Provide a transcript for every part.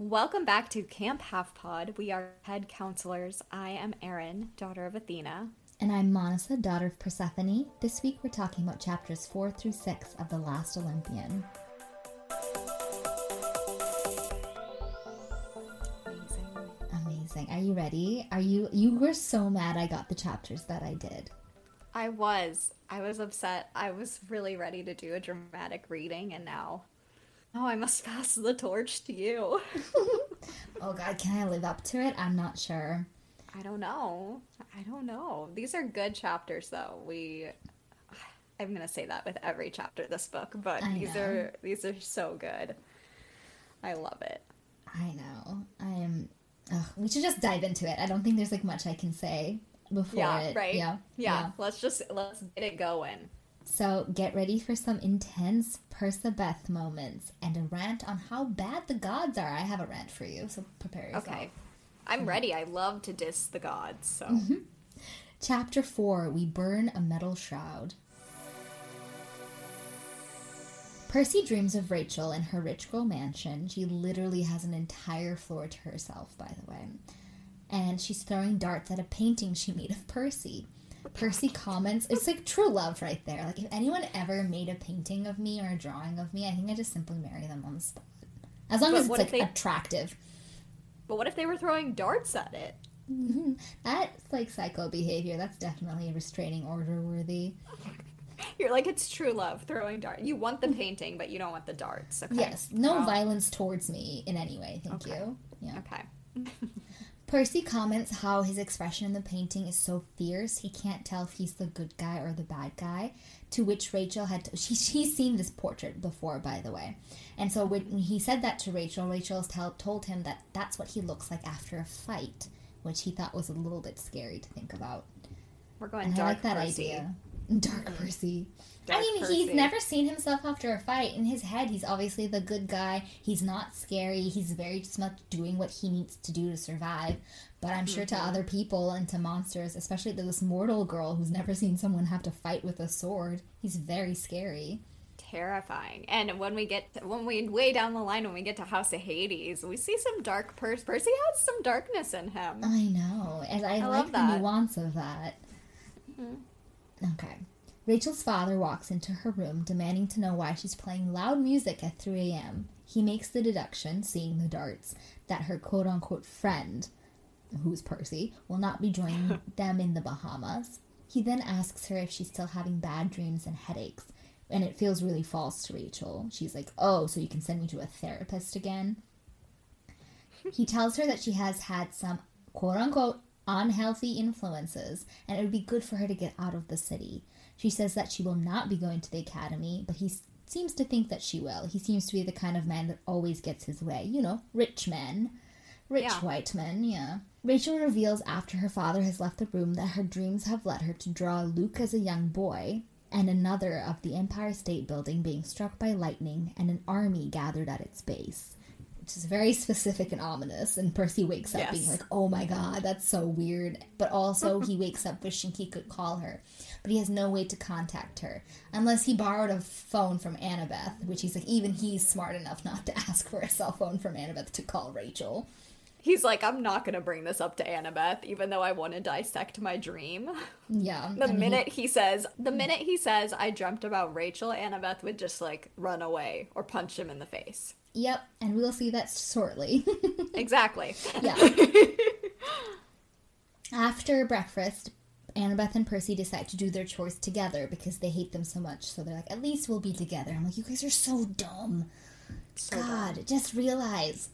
Welcome back to Camp Half Pod. We are head counselors. I am Erin, daughter of Athena. And I'm Manasa, daughter of Persephone. This week we're talking about chapters 4 through 6 of The Last Olympian. Amazing. Amazing. Are you ready? Are you you were so mad I got the chapters that I did. I was. I was upset. I was really ready to do a dramatic reading, and now. Oh, I must pass the torch to you. Oh god, can I live up to it? I'm not sure. I don't know. I don't know. These are good chapters, though. We. I'm gonna say that with every chapter of this book, but I these know. are these are so good. I love it. I know. I am ugh, we should just dive into it. I don't think there's like much I can say before Yeah, it. right. Yeah. yeah. Let's just let's get it going. So get ready for some intense Percabeth moments and a rant on how bad the gods are. I have a rant for you, so prepare yourself. Okay. I'm ready. I love to diss the gods, so. Mm-hmm. Chapter 4 We Burn a Metal Shroud. Percy dreams of Rachel in her rich girl mansion. She literally has an entire floor to herself, by the way. And she's throwing darts at a painting she made of Percy. Percy comments, it's like true love right there. Like, if anyone ever made a painting of me or a drawing of me, I think I just simply marry them on the spot. As long But as it's like they- attractive. But what if they were throwing darts at it? Mm-hmm. That's like psycho behavior. That's definitely a restraining order worthy. You're like, it's true love, throwing darts. You want the mm-hmm. painting, but you don't want the darts. Okay. Yes, no Well, violence towards me in any way. Thank Okay. you. Yeah. Okay. Percy comments how his expression in the painting is so fierce he can't tell if he's the good guy or the bad guy. To which Rachel had to, she, she's seen this portrait before, by the way, and so when he said that to Rachel, Rachel tell, told him that that's what he looks like after a fight, which he thought was a little bit scary to think about. We're going And I like that Percy. idea. Dark Percy. I Dark mean, he's never seen himself after a fight. In his head, he's obviously the good guy. He's not scary. He's very just much doing what he needs to do to survive. But I'm sure to Mm-hmm. other people and to monsters, especially to this mortal girl who's never seen someone have to fight with a sword, he's very scary. Terrifying. And when we get, when we way down the line, when we get to House of Hades, we see some dark Percy. Percy has some darkness in him. I know, and I, I like love the. Mm-hmm. nuance of that. Okay. Rachel's father walks into her room demanding to know why she's playing loud music at 3 a.m. He makes the deduction, seeing the darts, that her quote unquote friend, who's Percy, will not be joining them in the Bahamas. He then asks her if she's still having bad dreams and headaches, and it feels really false to Rachel. She's like, Oh, so you can send me to a therapist again? He tells her that she has had some quote unquote unhealthy influences and it would be good for her to get out of the city. She says that she will not be going to the academy, but he seems to think that she will. He seems to be the kind of man that always gets his way. You know, rich men. Rich Yeah. white men, yeah. Rachel reveals after her father has left the room that her dreams have led her to draw Luke as a young boy and another of the Empire State Building being struck by lightning and an army gathered at its base which is very specific and ominous. And Percy wakes up being like, "Oh my god, that's so weird." But also, he wakes up wishing he could call her, but he has no way to contact her unless he borrowed a phone from Annabeth, which he's like, even he's smart enough not to ask for a cell phone from Annabeth to call Rachel. He's like, I'm not going to bring this up to Annabeth, even though I want to dissect my dream. Yeah, The and he- minute he says, the hmm. minute he says, I dreamt about Rachel, Annabeth would just like run away or punch him in the face. Yep, and we'll see that shortly. Exactly. Yeah. After breakfast, Annabeth and Percy decide to do their chores together because they hate them so much. So they're like, at least we'll be together. I'm like, you guys are so dumb. God, just realize.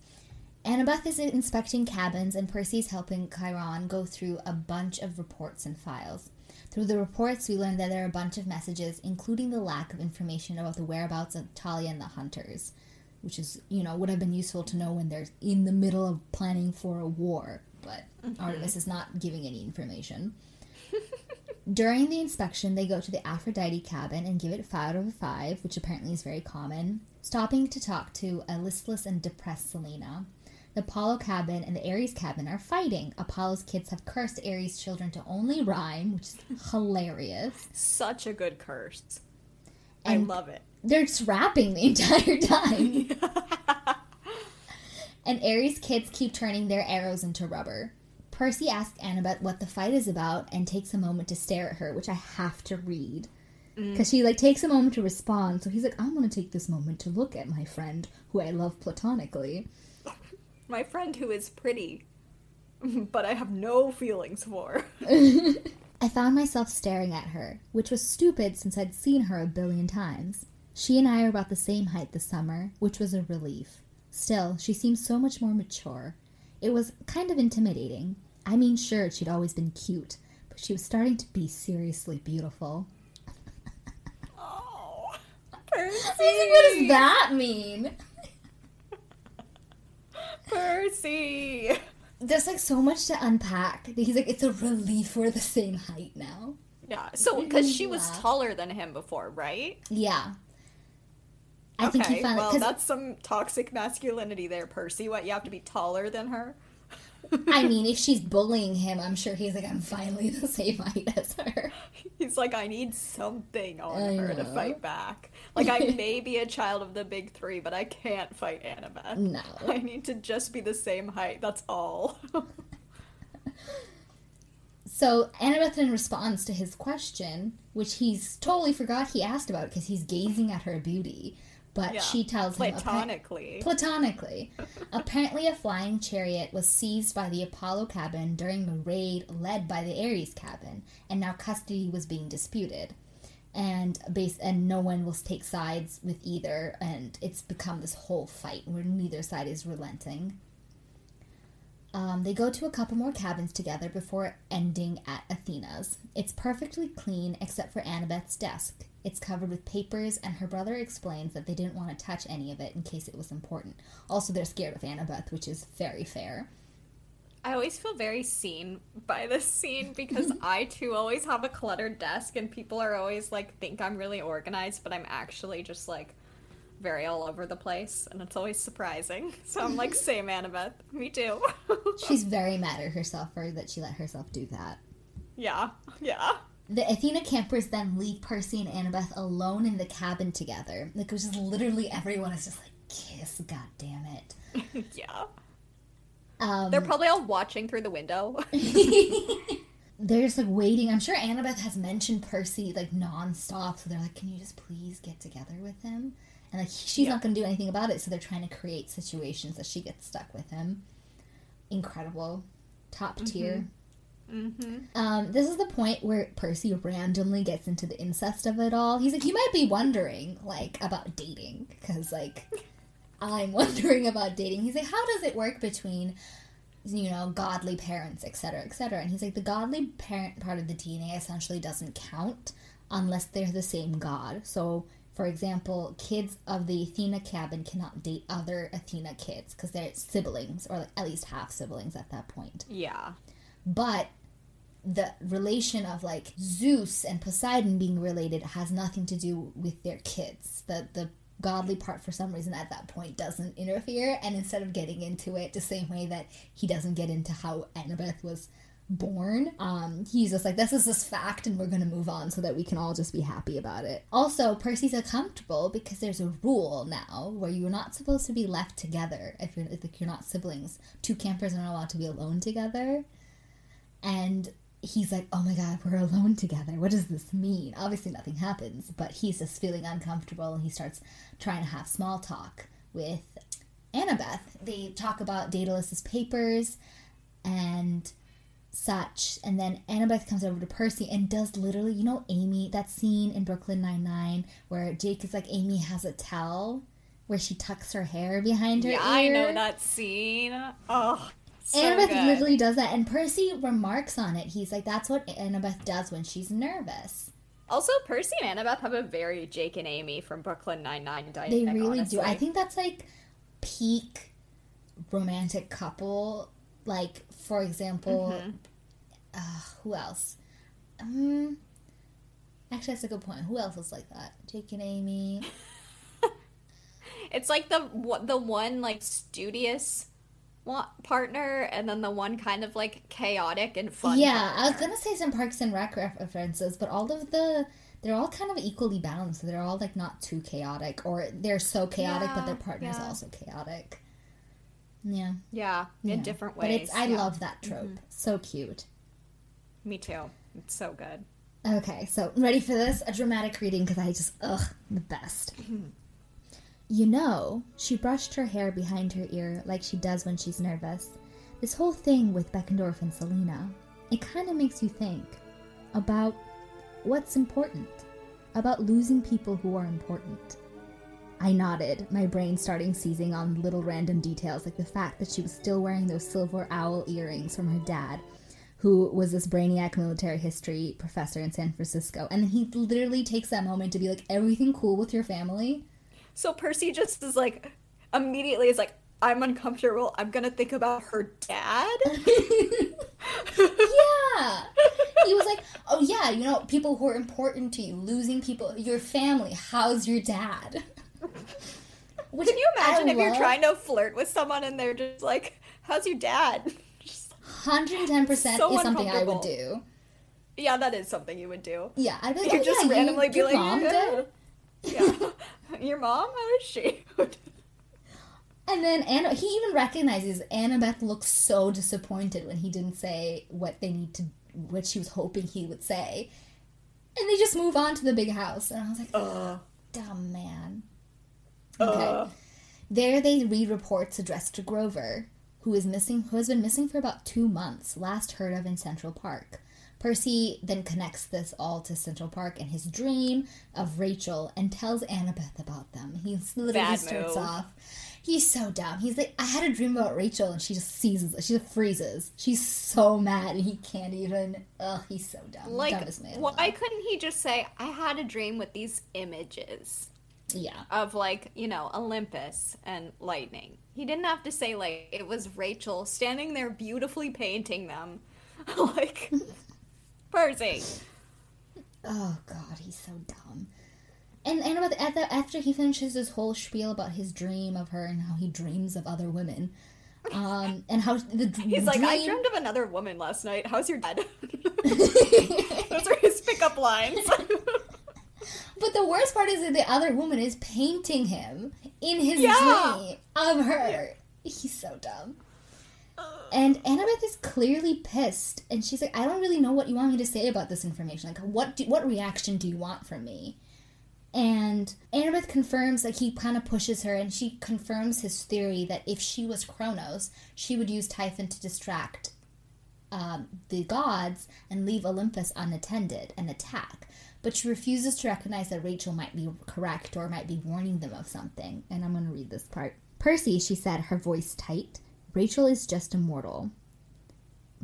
Annabeth is inspecting cabins, and Percy's helping Chiron go through a bunch of reports and files. Through the reports, we learn that there are a bunch of messages, including the lack of information about the whereabouts of Thalia and the hunters, which is, you know, would have been useful to know when they're in the middle of planning for a war. But mm-hmm. Artemis is not giving any information. During the inspection, they go to the Aphrodite cabin and give it 5 out of 5, which apparently is very common, stopping to talk to a listless and depressed Silena. The Apollo cabin and the Ares cabin are fighting. Apollo's kids have cursed Ares' children to only rhyme, which is hilarious. Such a good curse. And- I love it. They're just rapping the entire time. and Ares kids keep turning their arrows into rubber. Percy asks Annabeth what the fight is about and takes a moment to stare at her, which I have to read. Mm. Because she like takes a moment to respond, so he's like, "I'm gonna take this moment to look at my friend, who I love platonically." My friend who is pretty, but I have no feelings for. I found myself staring at her, which was stupid since I'd seen her a billion times. She and I are about the same height this summer, which was a relief. Still, she seemed so much more mature. It was kind of intimidating. I mean, sure, she'd always been cute, but she was starting to be seriously beautiful. Oh, like, what does that mean? Percy. There's like so much to unpack. He's like, it's a relief we're the same height now. Yeah. So, because she was taller than him before, right? Yeah. I think he Okay, found well, because that's some toxic masculinity there, Percy. What, you have to be taller than her? I mean, if she's bullying him, I'm sure he's like, I'm finally the same height as her. He's like, I need something on I her to fight back. Like, I may be a child of the big three, but I can't fight Annabeth. No. I need to just be the same height. That's all. So Annabeth then responds to his question, which he's totally forgot he asked about because he's gazing at her beauty. But Yeah, she tells him Platonically. platonically. Apparently, a flying chariot was seized by the Apollo cabin during the raid led by the Ares cabin, and now custody was being disputed. And base and no one will take sides with either, and it's become this whole fight where neither side is relenting. Um, they go to a couple more cabins together before ending at Athena's. It's perfectly clean except for Annabeth's desk. It's covered with papers, and her brother explains that they didn't want to touch any of it in case it was important. Also, they're scared of Annabeth, which is very fair. I always feel very seen by this scene because I too always have a cluttered desk and people are always like think I'm really organized, but I'm actually just like very all over the place and it's always surprising. So I'm like, same Annabeth. Me too. She's very mad at herself for that she let herself do that. yeah. Yeah. The Athena campers then leave Percy and Annabeth alone in the cabin together. Like, it was just literally everyone is just like, kiss, god damn it. yeah. Um, They're probably all watching through the window. they're just like waiting. I'm sure Annabeth has mentioned Percy like nonstop, so they're like, "Can you just please get together with him?" And like she's Yeah. not going to do anything about it, so they're trying to create situations that she gets stuck with him. Incredible, top tier. mm-hmm. Um, this is the point where Percy randomly gets into the incest of it all. He's like, you might be wondering, like, about dating, because, like, I'm wondering about dating. He's like, how does it work between, you know, godly parents, etc., etc.? And he's like, the godly parent part of the DNA essentially doesn't count unless they're the same god. So, for example, kids of the Athena cabin cannot date other Athena kids because they're siblings, or like at least half siblings at that point Yeah. But the relation of like Zeus and Poseidon being related has nothing to do with their kids. The the godly part for some reason at that point doesn't interfere and instead of getting into it the same way that he doesn't get into how Annabeth was born um he's just like this is this fact and we're gonna move on so that we can all just be happy about it. Also percy's uncomfortable because there's a rule now where you're not supposed to be left together if you're if you're not siblings. Two campers are not allowed to be alone together and he's like, oh my god, we're alone together. What does this mean? Obviously, nothing happens, but he's just feeling uncomfortable and he starts trying to have small talk with Annabeth. They talk about Daedalus's papers and such, and then Annabeth comes over to Percy and does literally, you know, Amy, that scene in Brooklyn Nine-Nine where Jake is like, Amy has a tell, where she tucks her hair behind her Yeah, ear. I know that scene. Oh, so Annabeth good. literally does that, and Percy remarks on it. He's like, "That's what Annabeth does when she's nervous." Also, Percy and Annabeth have a very Jake and Amy from Brooklyn Nine Nine dynamic. They really honestly. do. I think that's like peak romantic couple. Like, for example, Mm-hmm. uh, who else? Um, actually, that's a good point. Who else is like that? Jake and Amy. it's like the the one like studious partner, and then the one kind of like chaotic and fun. yeah, I was gonna say some Parks and Rec references, but all of the they're all kind of equally balanced. They're all like not too chaotic, or they're so chaotic, but their Yeah, partner's yeah. also chaotic. Yeah. Yeah, in yeah. different ways. But it's I yeah. love that trope. Mm-hmm. So cute. Me too. It's so good. Okay, so ready for this? A dramatic reading because I just ugh the best. you know, she brushed her hair behind her ear like she does when she's nervous. This whole thing with Beckendorf and Silena, it kind of makes you think about what's important, about losing people who are important. I nodded, my brain starting seizing on little random details like the fact that she was still wearing those silver owl earrings from her dad, who was this brainiac military history professor in San Francisco. And he literally takes that moment to be like, everything cool with your family? So Percy just is like, immediately is like, I'm uncomfortable. I'm gonna think about her dad. yeah. He was like, oh, yeah, you know, people who are important to you, losing people, your family, how's your dad? Which Can you imagine I if you're trying to flirt with someone and they're just like, "How's your dad?" 110% is something I would do. yeah, that is something you would do. Yeah, I'd be like, You oh, just yeah, randomly you, be like, mom "Yeah." Yeah. Your mom? How is she? And then Anna, he even recognizes Annabeth looks so disappointed when he didn't say what they need to, what she was hoping he would say. And they just move on to the big house. And I was like, uh, dumb man. Okay. uh. There they read reports addressed to Grover, who is missing who has been missing for about two months, last heard of in Central Park. Percy then connects this all to Central Park and his dream of Rachel and tells Annabeth about them. He literally Bad starts move. off. He's so dumb. He's like, I had a dream about Rachel, and she just seizes. She just freezes. She's so mad, and he can't even. Ugh, he's so dumb. Like, Dumbest man why couldn't he just say, "I had a dream with these images Yeah. of like, you know, Olympus and lightning"? He didn't have to say like it was Rachel standing there beautifully painting them, like Percy. Oh God, he's so dumb. And and about the, at the, after he finishes his whole spiel about his dream of her and how he dreams of other women, um, and how the He's like, I dream- dreamed of another woman last night. How's your dad? Those are his pickup lines. But the worst part is that the other woman is painting him in his Yeah. dream of her. He's so dumb. And Annabeth is clearly pissed, and she's like, "I don't really know what you want me to say about this information. Like, what do, what reaction do you want from me?" And Annabeth confirms, like, he kind of pushes her, and she confirms his theory that if she was Kronos, she would use Typhon to distract um, the gods and leave Olympus unattended and attack. But she refuses to recognize that Rachel might be correct or might be warning them of something. And I'm going to read this part. Percy, she said, her voice tight, Rachel is just a mortal.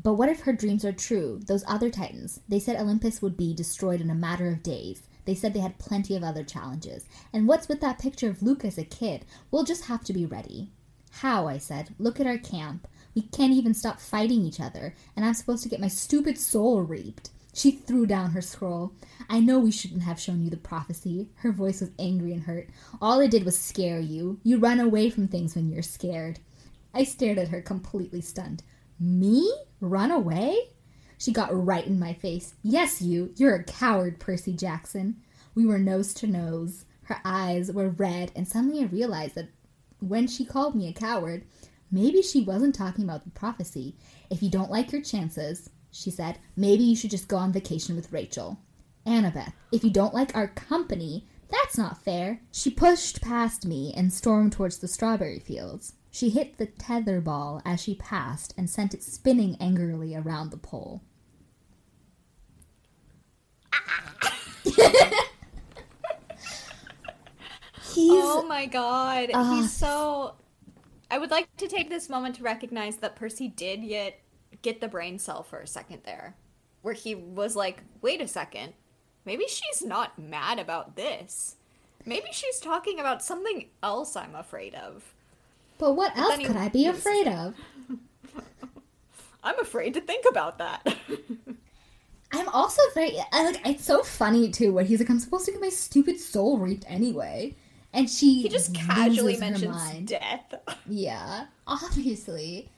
But what if her dreams are true? Those other titans, they said Olympus would be destroyed in a matter of days. They said they had plenty of other challenges. And what's with that picture of Luke as a kid? We'll just have to be ready. How? I said. Look at our camp. We can't even stop fighting each other, and I'm supposed to get my stupid soul reaped. She threw down her scroll. I know we shouldn't have shown you the prophecy. Her voice was angry and hurt. All it did was scare you. You run away from things when you're scared. I stared at her, completely stunned. Me? Run away? She got right in my face. Yes, you. You're a coward, Percy Jackson. We were nose to nose. Her eyes were red, and suddenly I realized that when she called me a coward, maybe she wasn't talking about the prophecy. If you don't like your chances, she said, maybe you should just go on vacation with Rachel. Annabeth, if you don't like our company, that's not fair. She pushed past me and stormed towards the strawberry fields. She hit the tether ball as she passed and sent it spinning angrily around the pole. He's oh my god. Ah. He's so. I would like to take this moment to recognize that Percy did yet get the brain cell for a second there. Where he was like, wait a second. Maybe she's not mad about this. Maybe she's talking about something else I'm afraid of. But what else could I be afraid of? I'm afraid to think about that. I'm also very I like it's so funny too when he's like, I'm supposed to get my stupid soul reaped anyway. And she he just casually mentions mind. death. Yeah, obviously.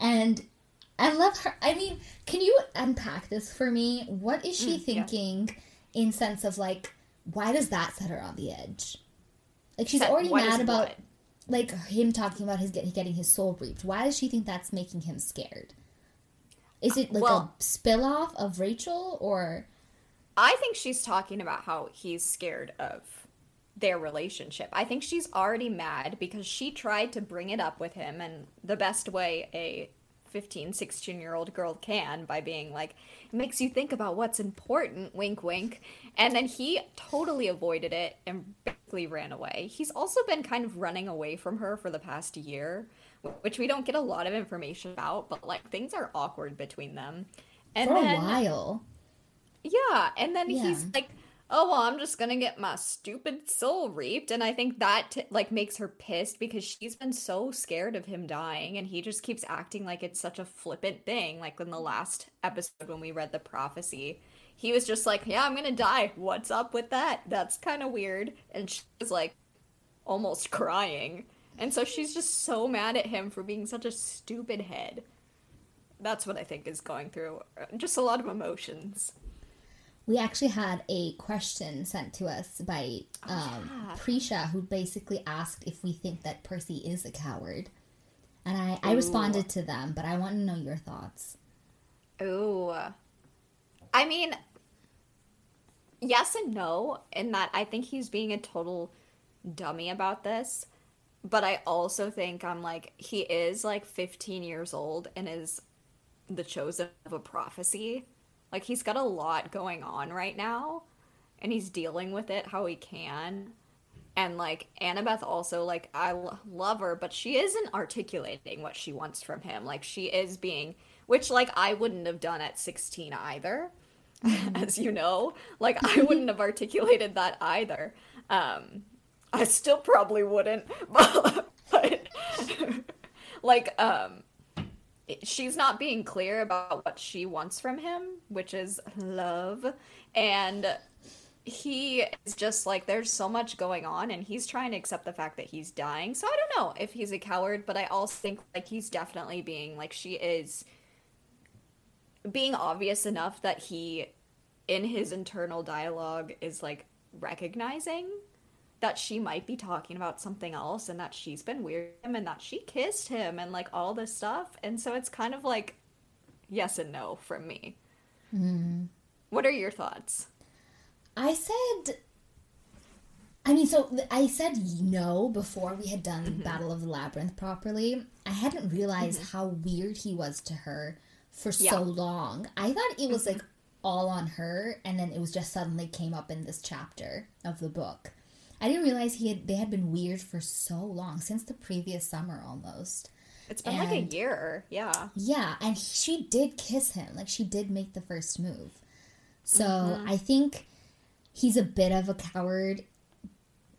And I love her. I mean, can you unpack this for me? What is she Mm, yeah. thinking in sense of like, why does that set her on the edge? Like she's already mad about what? Like him talking about his getting his soul reaped. Why does she think that's making him scared? Is it like Well- a spill off of Rachel or I think she's talking about how he's scared of their relationship. I think she's already mad because she tried to bring it up with him and the best way a 15, 16 year old girl can by being like, it makes you think about what's important, wink, wink. And then he totally avoided it and basically ran away. He's also been kind of running away from her for the past year, which we don't get a lot of information about, but like things are awkward between them. And for a then, while? yeah, and then he's like, "Oh well, I'm just gonna get my stupid soul reaped," and I think that t- like makes her pissed because she's been so scared of him dying, and he just keeps acting like it's such a flippant thing. Like in the last episode when we read the prophecy, he was just like, "Yeah, I'm gonna die. What's up with that? That's kind of weird," and she was like, almost crying, and so she's just so mad at him for being such a stupid head. That's what I think is going through. uh, Just a lot of emotions. We actually had a question sent to us by um, yeah. Prisha, who basically asked if we think that Percy is a coward. And I, I responded to them, but I want to know your thoughts. Ooh. I mean, yes and no, in that I think he's being a total dummy about this. But I also think I'm like, he is like 15 years old and is the chosen of a prophecy. Like, he's got a lot going on right now, and he's dealing with it how he can. And like Annabeth also like I l- love her, but she isn't articulating what she wants from him. Like she is being, which like I wouldn't have done at 16 either, as you know. Like I wouldn't have articulated that either. Um, I still probably wouldn't, but, but like um, she's not being clear about what she wants from him, which is love, and he is just like there's so much going on and he's trying to accept the fact that he's dying so i don't know if he's a coward but i also think like he's definitely being like she is being obvious enough that he in his internal dialogue is like recognizing that she might be talking about something else and that she's been weird with him and that she kissed him and like all this stuff. And so it's kind of like yes and no from me. Mm-hmm. What are your thoughts? I said. I mean, so I said no before we had done mm-hmm. Battle of the Labyrinth properly. I hadn't realized mm-hmm. how weird he was to her for Yeah. so long. I thought it was like mm-hmm. all on her, and then it was just suddenly came up in this chapter of the book. I didn't realize he had they had been weird for so long since the previous summer almost. It's been like a year. Yeah. Yeah, and he, she did kiss him. Like she did make the first move. So mm-hmm. I think he's a bit of a coward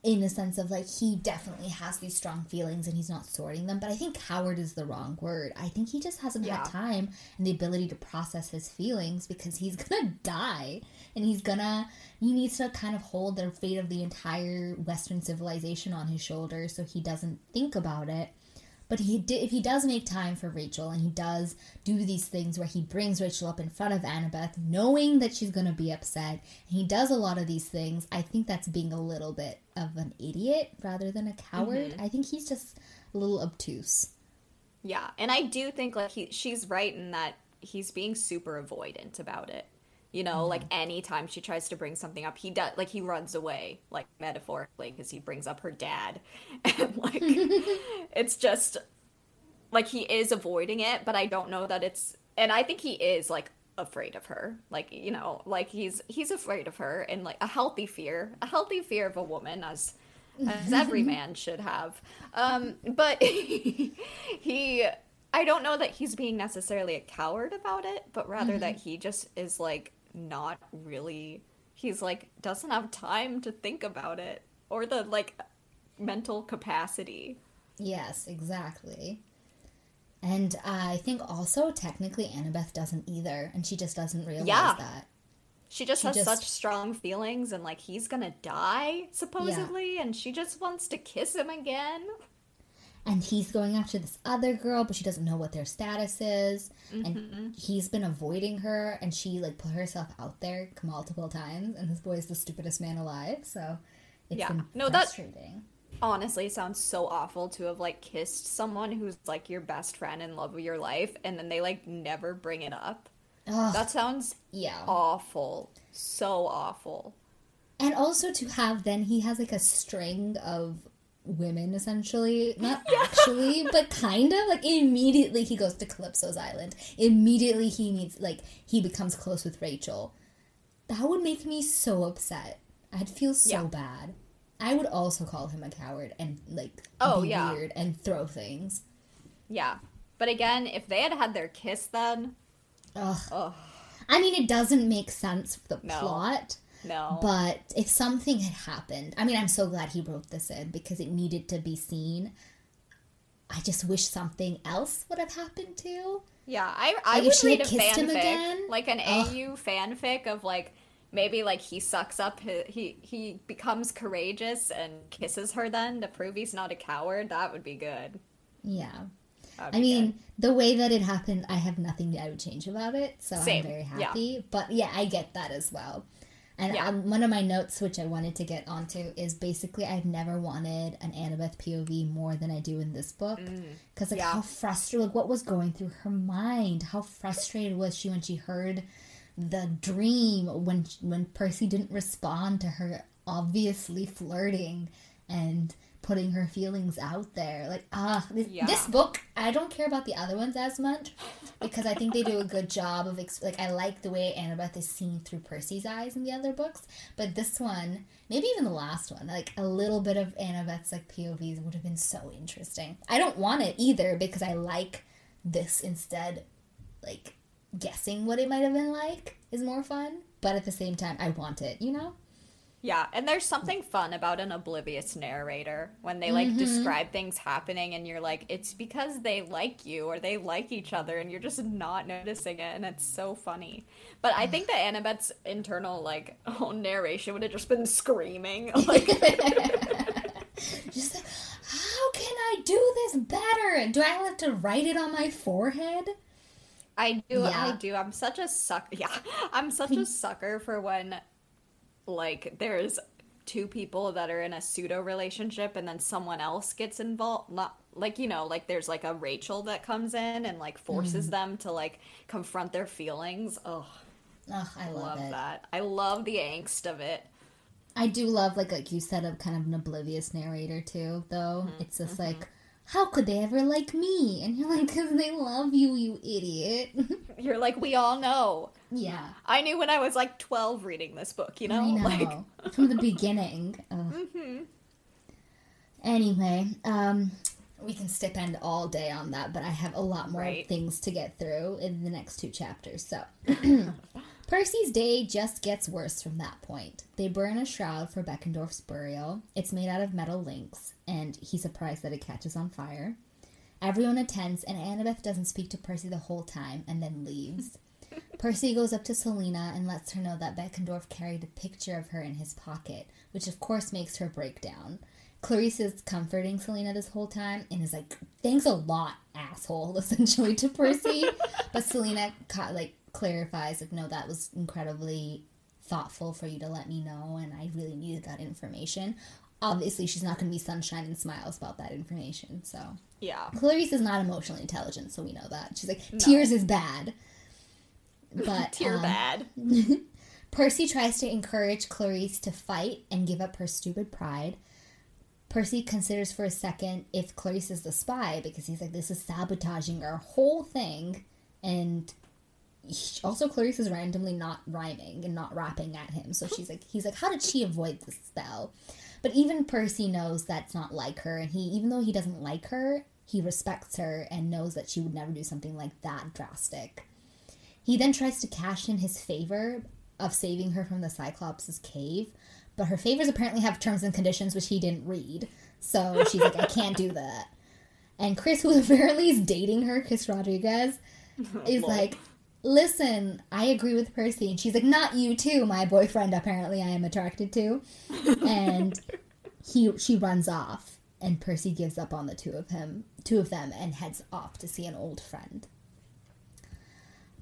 in the sense of like he definitely has these strong feelings and he's not sorting them. But I think coward is the wrong word. I think he just hasn't Yeah. had time and the ability to process his feelings because he's gonna die and he's gonna he needs to kind of hold the fate of the entire Western civilization on his shoulders so he doesn't think about it. But he did, if he does make time for Rachel and he does do these things where he brings Rachel up in front of Annabeth, knowing that she's going to be upset, and he does a lot of these things, I think that's being a little bit of an idiot rather than a coward. Mm-hmm. I think he's just a little obtuse. Yeah. And I do think like he she's right in that he's being super avoidant about it. You know, like anytime she tries to bring something up, he does like he runs away, like metaphorically, because he brings up her dad, and like it's just like he is avoiding it, but I don't know that it's. And I think he is like afraid of her, like you know, like he's he's afraid of her, and like a healthy fear, a healthy fear of a woman, as as every man should have. Um, but he, I don't know that he's being necessarily a coward about it, but rather that he just is like not really. He's like doesn't have time to think about it or the like mental capacity. Yes, exactly. And I think also technically Annabeth doesn't either, and she just doesn't realize Yeah. that. She just She has just- such strong feelings and like he's gonna die supposedly and she just wants to kiss him again. And he's going after this other girl but she doesn't know what their status is Mm-hmm. and he's been avoiding her and she like put herself out there multiple times and this boy is the stupidest man alive so it's Yeah. No, that- frustrating honestly it sounds so awful to have like kissed someone who's like your best friend and love of your life and then they like never bring it up. Ugh, That sounds yeah. awful. So awful. And also to have then he has like a string of women essentially, not actually, but kind of like immediately he goes to Calypso's island. Immediately he meets like he becomes close with Rachel. That would make me so upset. I'd feel so Yeah. bad. I would also call him a coward and like Oh, be yeah. weird and throw things. Yeah. But again, if they had had their kiss then, Ugh. ugh, I mean, it doesn't make sense for the No. plot. No. But if something had happened, I mean, I'm so glad he wrote this in because it needed to be seen. I just wish something else would have happened too. Yeah, I I Like, would read a kissed him fanfic, again? like an Ugh. AU fanfic of like maybe like he sucks up his, he he becomes courageous and kisses her then to prove he's not a coward. That would be good. Yeah. I be mean, good. the way that it happened, I have nothing I would change about it, so Same, I'm very yeah. happy. But yeah, I get that as well. And Yeah. um, one of my notes, which I wanted to get onto, is basically I've never wanted an Annabeth POV more than I do in this book. Because, like, Mm. yeah. how frustrated, like, what was going through her mind? How frustrated was she when she heard the dream when when Percy didn't respond to her obviously flirting and putting her feelings out there. Like ah this, Yeah. this book I don't care about the other ones as much because I think they do a good job of ex- like I like the way Annabeth is seen through Percy's eyes in the other books but this one maybe even the last one like a little bit of Annabeth's like POVs would have been so interesting. I don't want it either because I like this instead like guessing what it might have been like is more fun but at the same time I want it you know Yeah, and there's something fun about an oblivious narrator when they like Mm-hmm. describe things happening and you're like, it's because they like you or they like each other and you're just not noticing it and it's so funny. But I think that Annabeth's internal like oh, narration would have just been screaming. Like just like how can I do this better do I have to write it on my forehead I do, I do. I'm such a sucker. Yeah, I'm such a sucker for when, like, there's two people that are in a pseudo relationship and then someone else gets involved. Not like you know, like there's like a Rachel that comes in and like forces Mm-hmm. them to like confront their feelings. Oh, oh I I love, love that. I love the angst of it. I do love like like you said a kind of an oblivious narrator too though Mm-hmm, it's just like how could they ever like me and you're like because they love you you idiot You're like, we all know. yeah I knew when I was like 12 reading this book. You know, know. like From the beginning. Mm-hmm. Anyway, um, we can stip end all day on that, but I have a lot more Right. things to get through in the next two chapters. So, Percy's day just gets worse from that point. They burn a shroud for Beckendorf's burial. It's made out of metal links, and he's surprised that it catches on fire. Everyone attends, and Annabeth doesn't speak to Percy the whole time and then leaves. Percy goes up to Silena and lets her know that Beckendorf carried a picture of her in his pocket, which of course makes her break down. Clarisse is comforting Silena this whole time and is like, "Thanks a lot, asshole," essentially to Percy. but Silena like clarifies, like, "No, that was incredibly thoughtful for you to let me know, and I really needed that information." Obviously, she's not going to be sunshine and smiles about that information, so yeah. Clarisse is not emotionally intelligent, so we know that. She's like, tears is bad. But Tear um, bad. Percy tries to encourage Clarisse to fight and give up her stupid pride. Percy considers for a second if Clarisse is the spy because he's like, this is sabotaging our whole thing. And he- also, Clarisse is randomly not rhyming and not rapping at him. So she's like, he's like, how did she avoid the spell? But even Percy knows that's not like her. And he, even though he doesn't like her, he respects her and knows that she would never do something like that drastic. He then tries to cash in his favor of saving her from the Cyclops' cave, but her favors apparently have terms and conditions which he didn't read. So she's like, I can't do that. And Chris, who apparently is dating her, Chris Rodriguez, is like, Listen, I agree with Percy. And she's like, Not you too, my boyfriend apparently I am attracted to. And he she runs off and Percy gives up on the two of him two of them and heads off to see an old friend.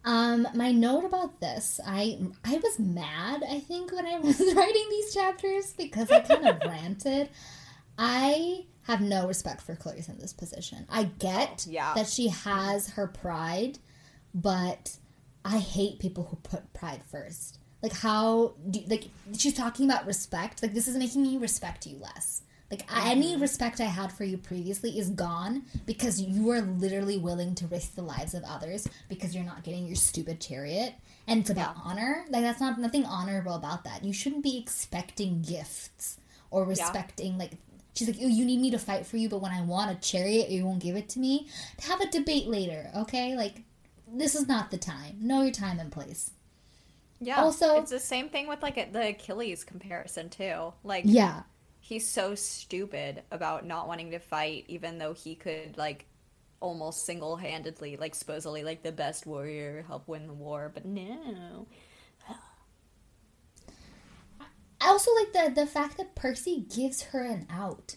Um, my note about this, I I was mad, I think, when I was writing these chapters because I kind of ranted. I have no respect for Clarisse in this position. I get yeah. that she has her pride, but I hate people who put pride first. Like how do like she's talking about respect. Like this is making me respect you less. Like any Mm-hmm. respect I had for you previously is gone because you are literally willing to risk the lives of others because you're not getting your stupid chariot. And it's about honor. Like that's not nothing honorable about that. You shouldn't be expecting gifts or respecting like she's like, oh, you need me to fight for you, but when I want a chariot, you won't give it to me. Have a debate later, okay? Like this is not the time. Know your time and place. Yeah. Also- it's the same thing with like the Achilles comparison too. Like, Yeah. he's so stupid about not wanting to fight, even though he could like almost single-handedly, like supposedly like the best warrior, help win the war. But no. I also like the the fact that Percy gives her an out.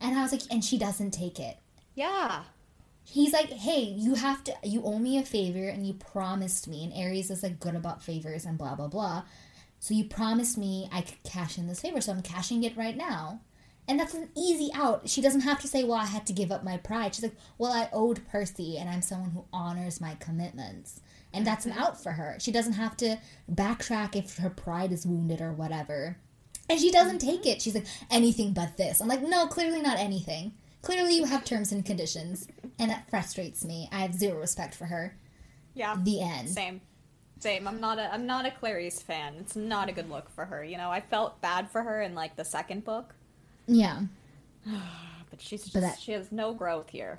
And I was like, and she doesn't take it. Yeah. He's like, hey, you have to, you owe me a favor and you promised me. And Ares is like good about favors and blah, blah, blah. So you promised me I could cash in this favor. So I'm cashing it right now. And that's an easy out. She doesn't have to say, well, I had to give up my pride. She's like, well, I owed Percy and I'm someone who honors my commitments. And that's an mm-hmm. out for her. She doesn't have to backtrack if her pride is wounded or whatever. And she doesn't mm-hmm. take it. She's like, anything but this. I'm like, no, clearly not anything. Clearly you have terms and conditions. And that frustrates me. I have zero respect for her. Yeah. The end. Same. Same. I'm not a I'm not a Clarisse fan. It's not a good look for her. You know, I felt bad for her in like the second book, Yeah. but she's just, But that- she has no growth here.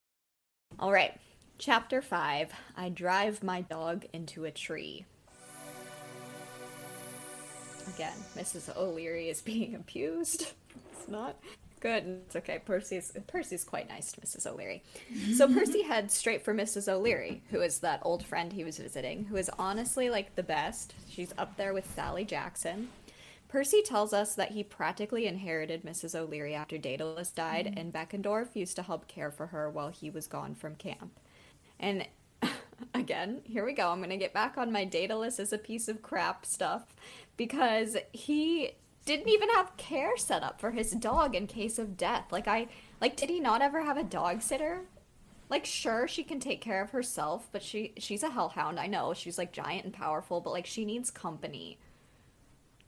All right. Chapter 5 I drive my dog into a tree. Again, Mrs. O'Leary is being abused. It's not good. It's okay. Percy's Percy's quite nice to Mrs. O'Leary. So Percy heads straight for Mrs. O'Leary, who is that old friend he was visiting, who is honestly like the best. She's up there with Sally Jackson. Percy tells us that he practically inherited Mrs. O'Leary after Daedalus died, mm-hmm. and Beckendorf used to help care for her while he was gone from camp. And again, here we go. I'm going to get back on my Daedalus as a piece of crap stuff because he didn't even have care set up for his dog in case of death. Like I like did he not ever have a dog sitter? Like sure she can take care of herself, but she she's a hellhound. I know. She's like giant and powerful, but like she needs company.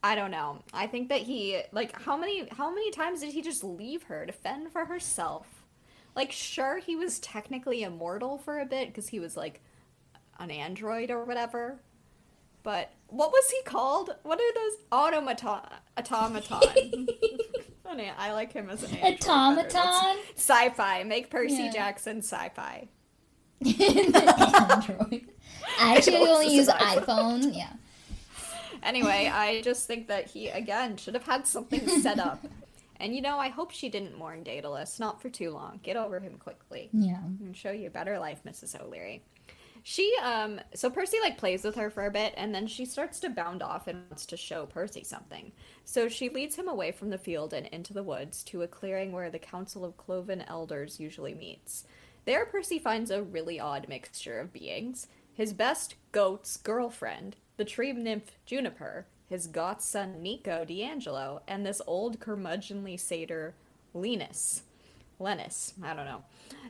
I don't know. I think that he like how many how many times did he just leave her to fend for herself? Like sure he was technically immortal for a bit because he was like an android or whatever. But what was he called? What are those automaton automaton? An I like him as an android Automaton? Sci-fi. Make Percy Yeah. Jackson sci-fi. Android. I actually only use iPhone. Yeah. Anyway, I just think that he again should have had something set up. And you know, I hope she didn't mourn Daedalus. Not for too long. Get over him quickly. Yeah. and show you a better life, Mrs. O'Leary. She, um, so Percy like plays with her for a bit, and then she starts to bound off and wants to show Percy something. So she leads him away from the field and into the woods to a clearing where the Council of Cloven Elders usually meets. There, Percy finds a really odd mixture of beings. His best goat's girlfriend, the tree nymph Juniper, his goth son Nico di Angelo, and this old curmudgeonly satyr Linus. Lennis, I don't know.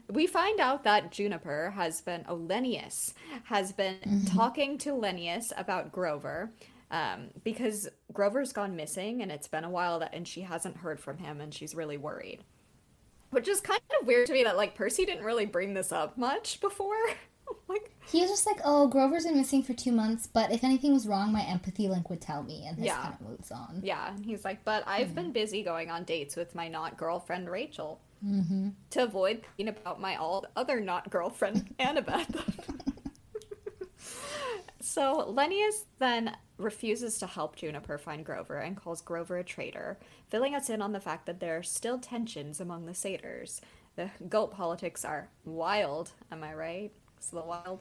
We find out that Juniper has been, oh, Leneus, has been talking to Leneus about Grover um, because Grover's gone missing and it's been a while that, and she hasn't heard from him and she's really worried. Which is kind of weird to me that, like, Percy didn't really bring this up much before. like, He was just like, oh, Grover's been missing for two months, but if anything was wrong, my empathy link would tell me, and this Yeah. kind of moves on. Yeah, and he's like, but I've been busy going on dates with my not girlfriend Rachel mm-hmm. to avoid thinking about my all other not girlfriend Annabeth. so Leneus then refuses to help Juniper find Grover and calls Grover a traitor, filling us in on the fact that there are still tensions among the satyrs. The goat politics are wild, am I right? It's the wild.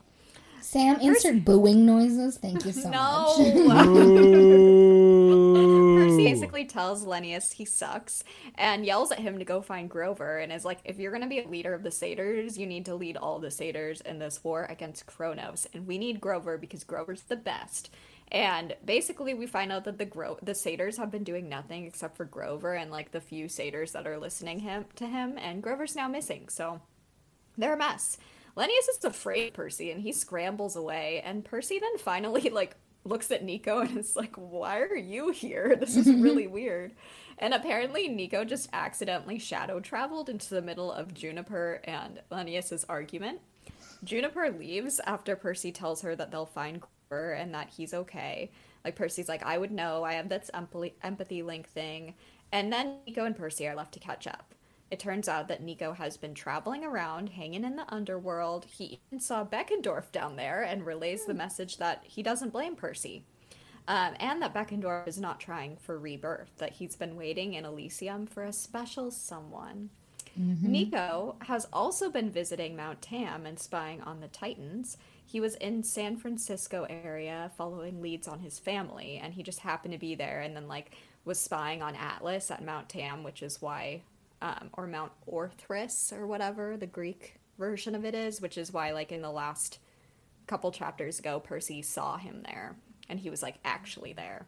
Sam, insert booing noises. Thank you so No. much. Percy basically tells Leneus he sucks and yells at him to go find Grover and is like, if you're gonna be a leader of the satyrs, you need to lead all the satyrs in this war against Kronos. And we need Grover because Grover's the best. And basically, we find out that the Gro- the satyrs have been doing nothing except for Grover and like the few satyrs that are listening him to him, and Grover's now missing. So they're a mess. Leneus is afraid of Percy and he scrambles away. And Percy then finally like looks at Nico and is like, "Why are you here? This is really weird." And apparently Nico just accidentally shadow traveled into the middle of Juniper and Leneus's argument. Juniper leaves after Percy tells her that they'll find Grover and that he's okay. Like Percy's like, "I would know. I have this empathy empathy link thing." And then Nico and Percy are left to catch up. It turns out that Nico has been traveling around, hanging in the underworld. He even saw Beckendorf down there and relays the message that he doesn't blame Percy. Um, and that Beckendorf is not trying for rebirth, that he's been waiting in Elysium for a special someone. Nico has also been visiting Mount Tam and spying on the Titans. He was in San Francisco area following leads on his family, and he just happened to be there and then like was spying on Atlas at Mount Tam, which is why um, or Mount Othrys or whatever the Greek version of it is, which is why like in the last couple chapters ago Percy saw him there and he was like actually there.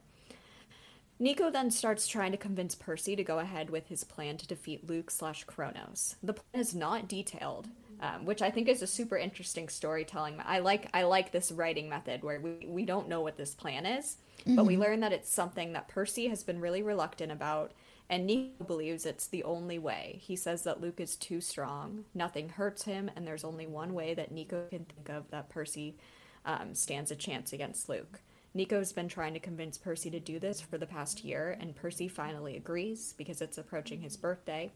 Nico then starts trying to convince Percy to go ahead with his plan to defeat Luke slash Kronos. The plan is not detailed, um, which I think is a super interesting storytelling. I like I like this writing method where we, we don't know what this plan is, but we learn that it's something that Percy has been really reluctant about, and Nico believes it's the only way. He says that Luke is too strong, nothing hurts him, and there's only one way that Nico can think of that Percy um, stands a chance against Luke. Nico's been trying to convince Percy to do this for the past year, and Percy finally agrees because it's approaching his birthday.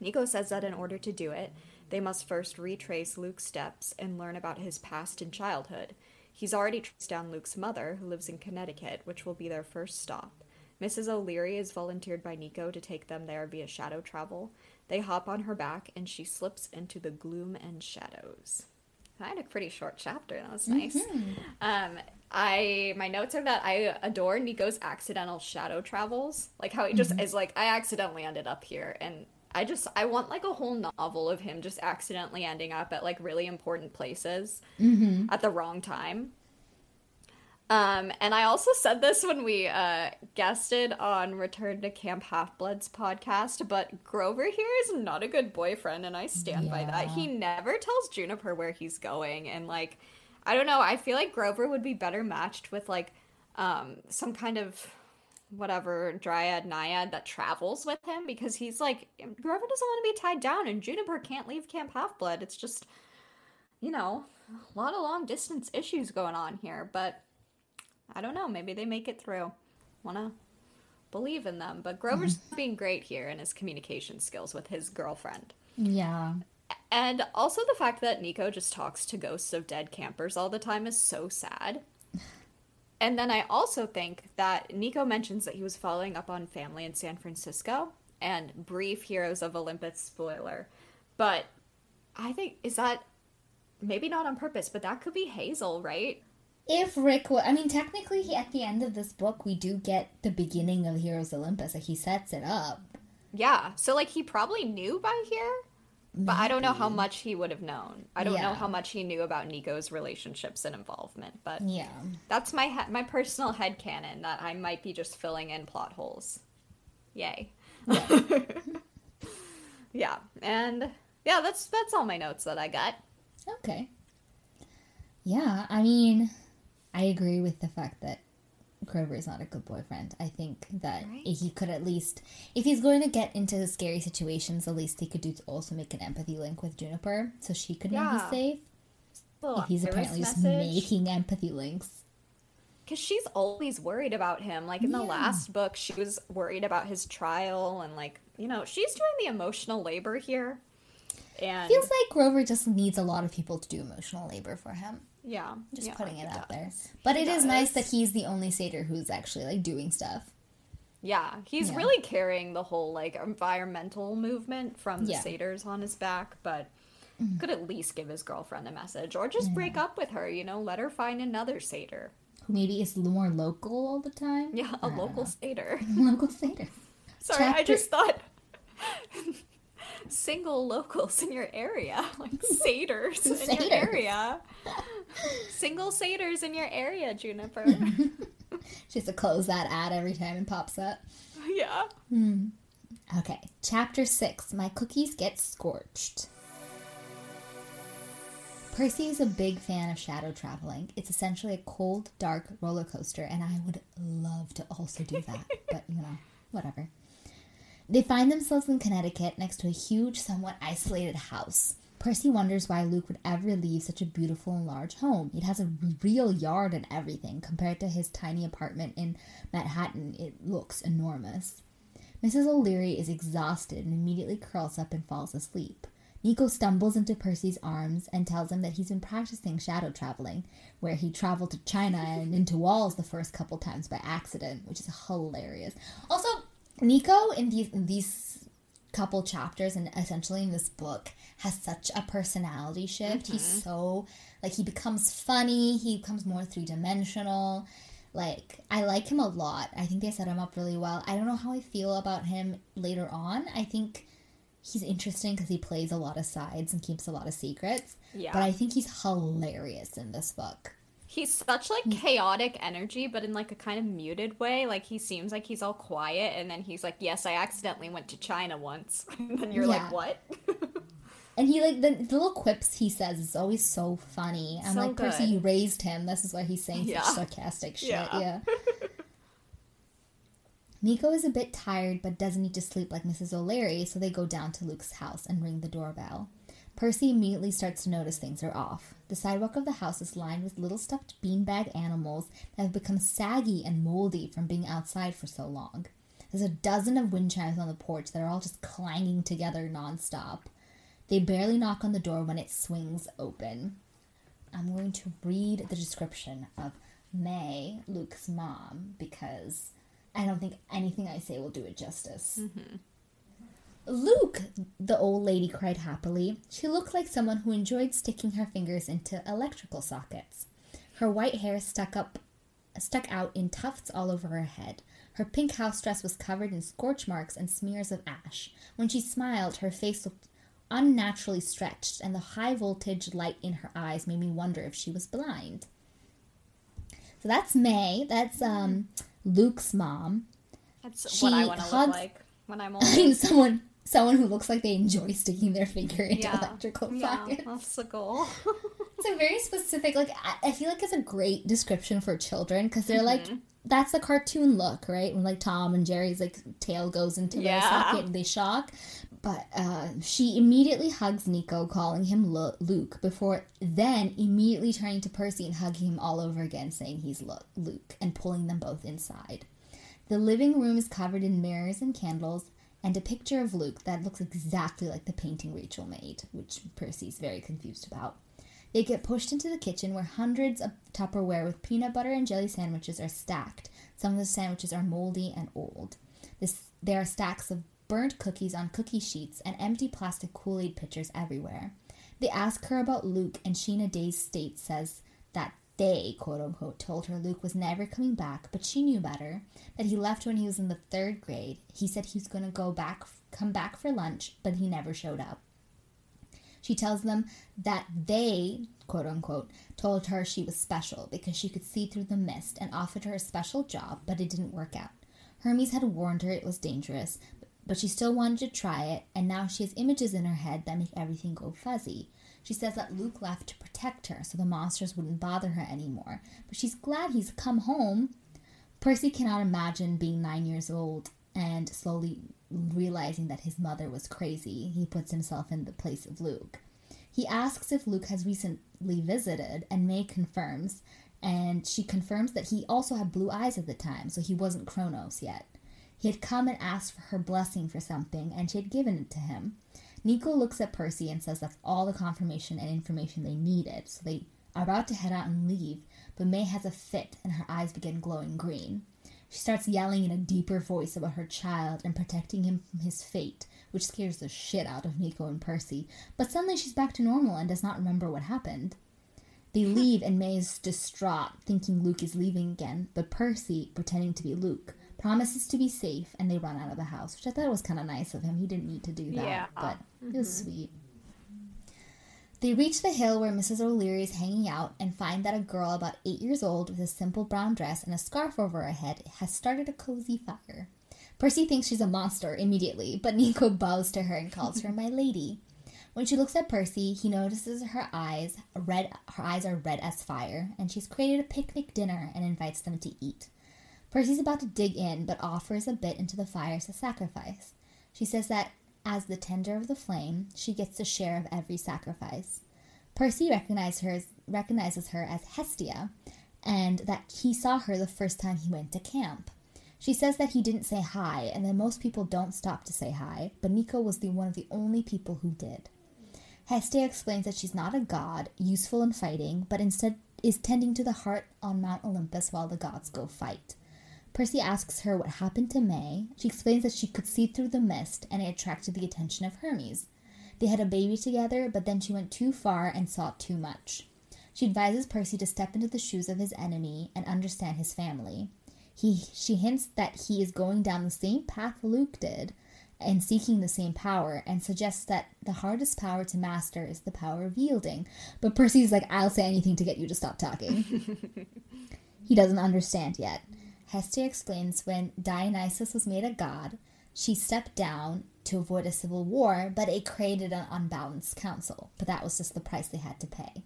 Nico says that in order to do it, they must first retrace Luke's steps and learn about his past and childhood. He's already traced down Luke's mother, who lives in Connecticut, which will be their first stop. Mrs. O'Leary is volunteered by Nico to take them there via shadow travel. They hop on her back, and she slips into the gloom and shadows. I had a pretty short chapter. That was nice. Mm-hmm. Um, I my notes are that I adore Nico's accidental shadow travels, like how he just mm-hmm. is like I accidentally ended up here, and I just I want like a whole novel of him just accidentally ending up at like really important places mm-hmm. at the wrong time. Um, and I also said this when we uh, guested on Return to Camp Half Blood's podcast, but Grover here is not a good boyfriend, and I stand by that. He never tells Juniper where he's going, and like, I don't know. I feel like Grover would be better matched with like um, some kind of whatever dryad naiad that travels with him because he's like Grover doesn't want to be tied down, and Juniper can't leave Camp Half Blood. It's just you know a lot of long distance issues going on here, but. I don't know. Maybe they make it through. Wanna believe in them. But Grover's being great here in his communication skills with his girlfriend. Yeah. And also the fact that Nico just talks to ghosts of dead campers all the time is so sad. And then I also think that Nico mentions that he was following up on family in San Francisco and brief Heroes of Olympus spoiler. But I think, is that maybe not on purpose, but that could be Hazel, right? If Rick would, I mean, technically, he, at the end of this book, we do get the beginning of Heroes Olympus. Like, he sets it up. Yeah, so like he probably knew by here, but I don't know how much he would have known. I don't know how much he knew about Nico's relationships and involvement, but Yeah. that's my he- my personal head headcanon that I might be just filling in plot holes. Yay. yeah, and yeah, that's that's all my notes that I got. Okay. Yeah, I mean, I agree with the fact that Grover is not a good boyfriend. I think that Right. he could at least, if he's going to get into scary situations, the least he could do is also make an empathy link with Juniper so she could know Yeah. he's safe. If he's apparently just message. making empathy links. Because she's always worried about him. Like in the Yeah. last book, she was worried about his trial, and like, you know, she's doing the emotional labor here. And Feels like Grover just needs a lot of people to do emotional labor for him. Yeah, Just yeah, putting he it out there. But He it is nice that he's the only satyr who's actually like doing stuff. Yeah, he's Yeah. really carrying the whole like environmental movement from the Yeah. satyrs on his back, but Mm-hmm. could at least give his girlfriend a message or just break up with her, you know, let her find another satyr. Maybe it's more local all the time. Yeah, a local satyr. local satyr. Sorry, I just thought single locals in your area, like satyrs in Satyrs. your area. Single satyrs in your area, Juniper. She has to close that ad every time it pops up. yeah. Hmm. Okay, chapter six. My cookies get scorched. Percy is a big fan of shadow traveling. It's essentially a cold, dark roller coaster, and I would love to also do that. but, you know, whatever. They find themselves in Connecticut next to a huge, somewhat isolated house. Percy wonders why Luke would ever leave such a beautiful and large home. It has a real yard and everything. Compared to his tiny apartment in Manhattan, it looks enormous. Mrs. O'Leary is exhausted and immediately curls up and falls asleep. Nico stumbles into Percy's arms and tells him that he's been practicing shadow traveling, where he traveled to China and into walls the first couple times by accident, which is hilarious. Also, Nico in these in these couple chapters and essentially in this book has such a personality shift. He's mm-hmm. so like he becomes funny, he becomes more three dimensional. Like I like him a lot. I think they set him up really well. I don't know how I feel about him later on. I think he's interesting because he plays a lot of sides and keeps a lot of secrets. Yeah. But I think he's hilarious in this book. He's such like mm. chaotic energy, but in like a kind of muted way. Like he seems like he's all quiet, and then he's like, "Yes, I accidentally went to China once." and then you're Yeah. like, "What?" And he like the, the little quips he says is always so funny. I'm So like, Percy, you raised him. This is why he's saying Yeah. such sarcastic shit. Yeah. Yeah. Nico is a bit tired but doesn't need to sleep like Mrs. O'Leary, so they go down to Luke's house and ring the doorbell. Percy immediately starts to notice things are off. The sidewalk of the house is lined with little stuffed beanbag animals that have become saggy and moldy from being outside for so long. There's a dozen of wind chimes on the porch that are all just clanging together nonstop. They barely knock on the door when it swings open. I'm going to read the description of May, Luke's mom, because I don't think anything I say will do it justice. Mm-hmm. Luke, the old lady cried happily. She looked like someone who enjoyed sticking her fingers into electrical sockets. Her white hair stuck up stuck out in tufts all over her head. Her pink house dress was covered in scorch marks and smears of ash. When she smiled, her face looked unnaturally stretched, and the high voltage light in her eyes made me wonder if she was blind. So that's May. That's um Luke's mom. That's She what I want to look like when I'm old. I older. mean, someone someone who looks like they enjoy sticking their finger into yeah, electrical yeah, sockets. that's the goal. It's a very specific, like I, feel like it's a great description for children because they're like Mm-hmm. that's the cartoon look, right? When like Tom and Jerry's like tail goes into their socket and they shock. But uh, she immediately hugs Nico, calling him Lu- Luke, before then immediately turning to Percy and hugging him all over again, saying he's Lu- Luke, and pulling them both inside. The living room is covered in mirrors and candles, and a picture of Luke that looks exactly like the painting Rachel made, which Percy's very confused about. They get pushed into the kitchen where hundreds of Tupperware with peanut butter and jelly sandwiches are stacked. Some of the sandwiches are moldy and old. This, there are stacks of burnt cookies on cookie sheets and empty plastic Kool Aid pitchers everywhere. They ask her about Luke, and Sheena Day's state, says that they, quote unquote, told her Luke was never coming back, but she knew better. That he left when he was in the third grade. He said he was going to go back, come back for lunch, but he never showed up. She tells them that they, quote unquote, told her she was special because she could see through the mist and offered her a special job, but it didn't work out. Hermes had warned her it was dangerous, but she still wanted to try it, and now she has images in her head that make everything go fuzzy. She says that Luke left to protect her so the monsters wouldn't bother her anymore, but she's glad he's come home. Percy cannot imagine being nine years old and slowly realizing that his mother was crazy. He puts himself in the place of Luke. He asks if Luke has recently visited, and May confirms, and she confirms that he also had blue eyes at the time, so he wasn't Kronos yet. He had come and asked for her blessing for something, and she had given it to him. Nico looks at Percy and says that's all the confirmation and information they needed, so they are about to head out and leave, but May has a fit and her eyes begin glowing green. She starts yelling in a deeper voice about her child and protecting him from his fate, which scares the shit out of Nico and Percy, but suddenly she's back to normal and does not remember what happened. They hmm. leave and May is distraught, thinking Luke is leaving again, but Percy, pretending to be Luke, promises to be safe and they run out of the house, which I thought was kind of nice of him. He didn't need to do that, Yeah. but it was mm-hmm. sweet. They reach the hill where Mrs. O'Leary is hanging out and find that a girl about eight years old with a simple brown dress and a scarf over her head has started a cozy fire. Percy thinks she's a monster immediately, but Nico bows to her and calls her my lady. When she looks at Percy, he notices her eyes red her eyes are red as fire, and she's created a picnic dinner and invites them to eat. Percy's about to dig in, but offers a bit into the fire as a sacrifice. She says that as the tender of the flame, she gets a share of every sacrifice. Percy recognizes her as, recognizes her as Hestia, and that he saw her the first time he went to camp. She says that he didn't say hi, and that most people don't stop to say hi, but Nico was the one of the only people who did. Hestia explains that she's not a god, useful in fighting, but instead is tending to the heart on Mount Olympus while the gods go fight. Percy asks her what happened to May. She explains that she could see through the mist and it attracted the attention of Hermes. They had a baby together, but then she went too far and sought too much. She advises Percy to step into the shoes of his enemy and understand his family. He, she hints that he is going down the same path Luke did and seeking the same power, and suggests that the hardest power to master is the power of yielding. But Percy's like, I'll say anything to get you to stop talking. he doesn't understand yet. Hestia explains when Dionysus was made a god, she stepped down to avoid a civil war, but it created an unbalanced council. But that was just the price they had to pay.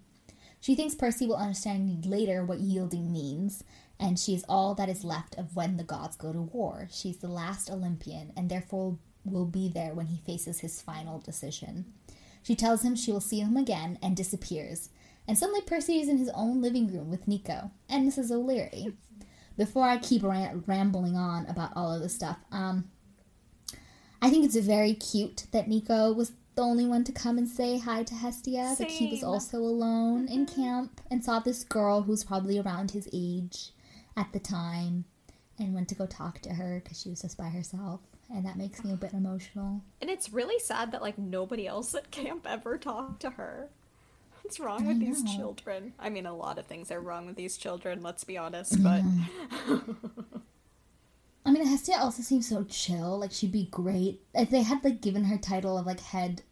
She thinks Percy will understand later what yielding means, and she is all that is left of when the gods go to war. She's the last Olympian, and therefore will be there when he faces his final decision. She tells him she will see him again and disappears. And suddenly Percy is in his own living room with Nico and Mrs. O'Leary. Before I keep ram- rambling on about all of this stuff, um, I think it's very cute that Nico was the only one to come and say hi to Hestia. That he was also alone in camp and saw this girl who's probably around his age at the time and went to go talk to her because she was just by herself. And that makes me a bit emotional. And it's really sad that like nobody else at camp ever talked to her. What's wrong with these children? I mean, a lot of things are wrong with these children, let's be honest, but I mean, Hestia also seems so chill. Like she'd be great if they had like given her title of like head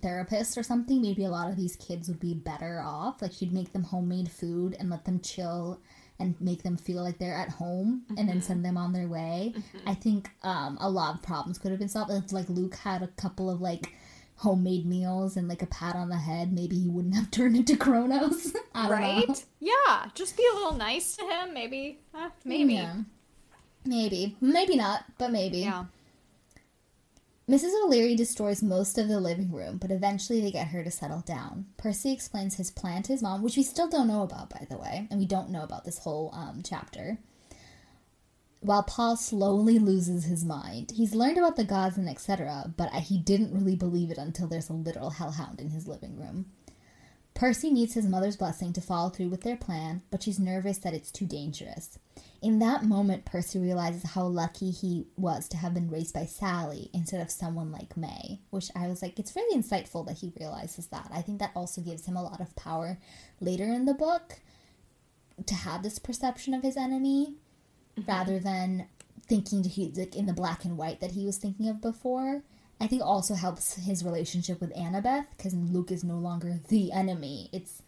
therapist or something. Maybe a lot of these kids would be better off. Like she'd make them homemade food and let them chill and make them feel like they're at home and then send them on their way. I think um, a lot of problems could have been solved. If like Luke had a couple of like homemade meals and like a pat on the head, maybe he wouldn't have turned into Kronos. I don't know. right? Yeah, just be a little nice to him, maybe. Eh, maybe. Yeah. Maybe. Maybe not, but maybe. Yeah. Mrs. O'Leary destroys most of the living room, but eventually they get her to settle down. Percy explains his plan to his mom, which we still don't know about, by the way, and we don't know about this whole um, chapter. While Paul slowly loses his mind, he's learned about the gods and etc., but he didn't really believe it until there's a literal hellhound in his living room. Percy needs his mother's blessing to follow through with their plan, but she's nervous that it's too dangerous. In that moment, Percy realizes how lucky he was to have been raised by Sally instead of someone like May, which I was like, it's really insightful that he realizes that. I think that also gives him a lot of power later in the book to have this perception of his enemy Mm-hmm. rather than thinking to he like in the black and white that he was thinking of before. I think also helps his relationship with Annabeth because Luke is no longer the enemy. It's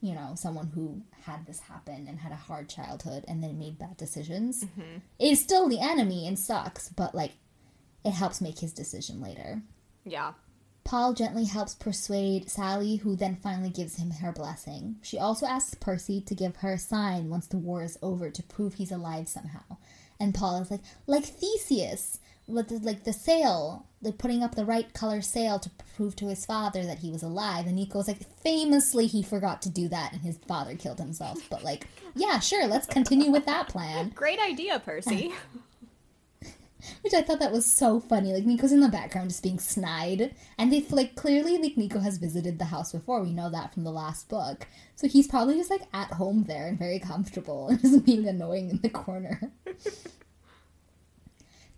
you know someone who had this happen and had a hard childhood and then made bad decisions. Mm-hmm. Is still the enemy and sucks, but like it helps make his decision later. Yeah. Paul gently helps persuade Sally, who then finally gives him her blessing. She also asks Percy to give her a sign once the war is over to prove he's alive somehow. And Paul is like, like Theseus, with the, like the sail, like putting up the right color sail to prove to his father that he was alive. And Nico's like, famously, he forgot to do that, and his father killed himself. But like, yeah, sure, let's continue with that plan. Great idea, Percy. Which I thought that was so funny. Like Nico's in the background just being snide, and they like clearly like Nico has visited the house before. We know that from the last book, so he's probably just like at home there and very comfortable and just being annoying in the corner.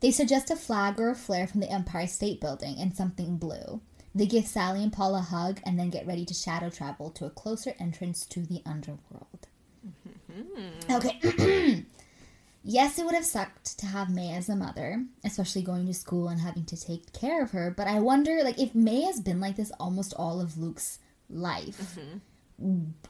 they suggest a flag or a flare from the Empire State Building and something blue. They give Sally and Paul a hug and then get ready to shadow travel to a closer entrance to the underworld. Okay. yes, it would have sucked to have May as a mother, especially going to school and having to take care of her. But I wonder, like, if May has been like this almost all of Luke's life,